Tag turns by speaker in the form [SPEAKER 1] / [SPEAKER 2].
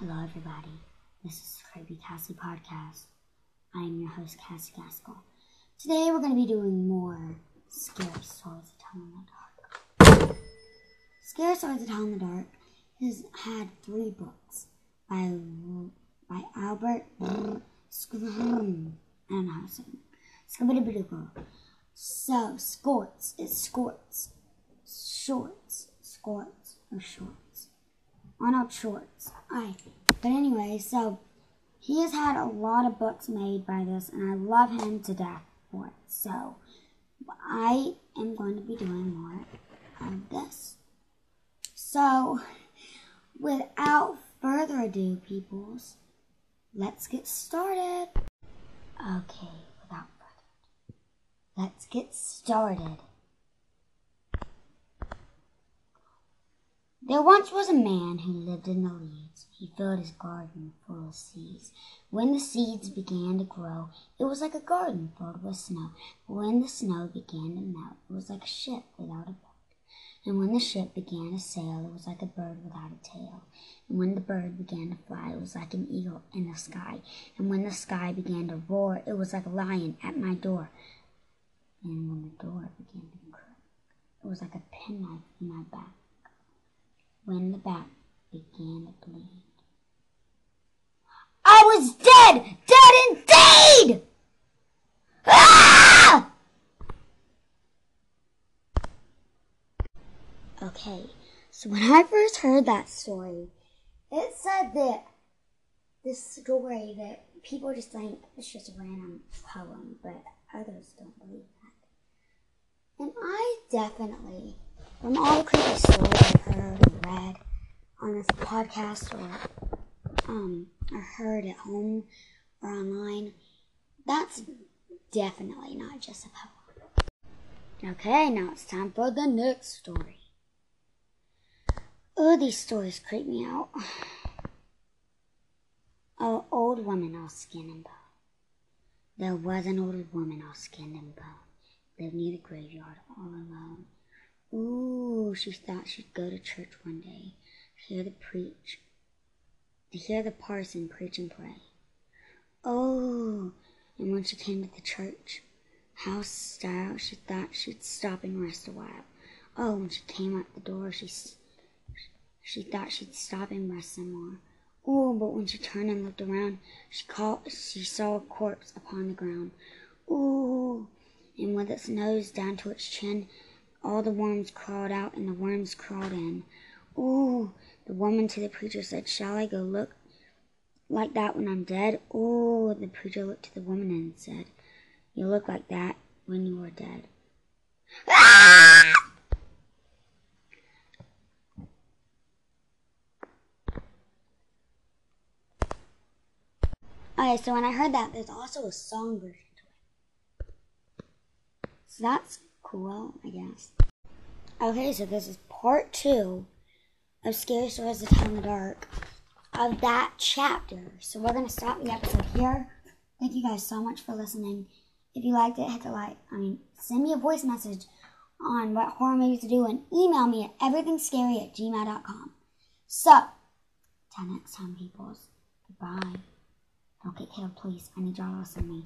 [SPEAKER 1] Hello, everybody. This is Creepy Cassie Podcast. I am your host, Cassie Gaskell. Today, we're going to be doing more Scary Stories to Tell in the Dark. Scary Stories to Tell in the Dark has had three books by by Albert Scrum. I don't know how to say it. So, Scorts is Scorts. Shorts. Scorts or shorts. Arnold Shorts. I. But anyway, so he has had a lot of books made by this, and I love him to death for it. So I am going to be doing more of this. So, without further ado, peoples, let's get started. Okay, without further ado, let's get started. There once was a man who lived in the Leeds. He filled his garden full of seeds. When the seeds began to grow, it was like a garden filled with snow. But when the snow began to melt, it was like a ship without a boat. And when the ship began to sail, it was like a bird without a tail. And when the bird began to fly, it was like an eagle in the sky. And when the sky began to roar, it was like a lion at my door. And when the door began to crack, it was like a penknife in my back when the back began to bleed. I was dead! Dead indeed! Ah! Okay, so when I first heard that story, it said that this story that people just think it's just a random poem, but others don't believe that. And I definitely from all creepy stories I've heard and read on this podcast or um, or heard at home or online, that's definitely not just a poem. Okay, now it's time for the next story. Oh, these stories creep me out. Oh, old woman all skin and bone. There was an old woman all skin and bone, lived near the graveyard all alone. Ooh, she thought she'd go to church one day, hear the preach, to hear the parson preach and pray. Oh, and when she came to the church house stile, she thought she'd stop and rest a while. Oh, when she came out the door, she she thought she'd stop and rest some more. Oh, but when she turned and looked around, she caught, she saw a corpse upon the ground. Ooh, and with its nose down to its chin, all the worms crawled out and the worms crawled in. Ooh, the woman to the preacher said, Shall I go look like that when I'm dead? Ooh, the preacher looked to the woman and said, You look like that when you are dead. Ah! Okay, so when I heard that, there's also a song version to it. So that's cool, I guess. Okay, so this is part two of Scary Stories to Tell in the Dark of that chapter. So we're going to stop the episode here. Thank you guys so much for listening. If you liked it, hit the like. I mean, send me a voice message on what horror movies to do and email me at everythingscary at gmail.com. So, till next time, peoples. Goodbye. Don't get killed, please. I need y'all to listen to me.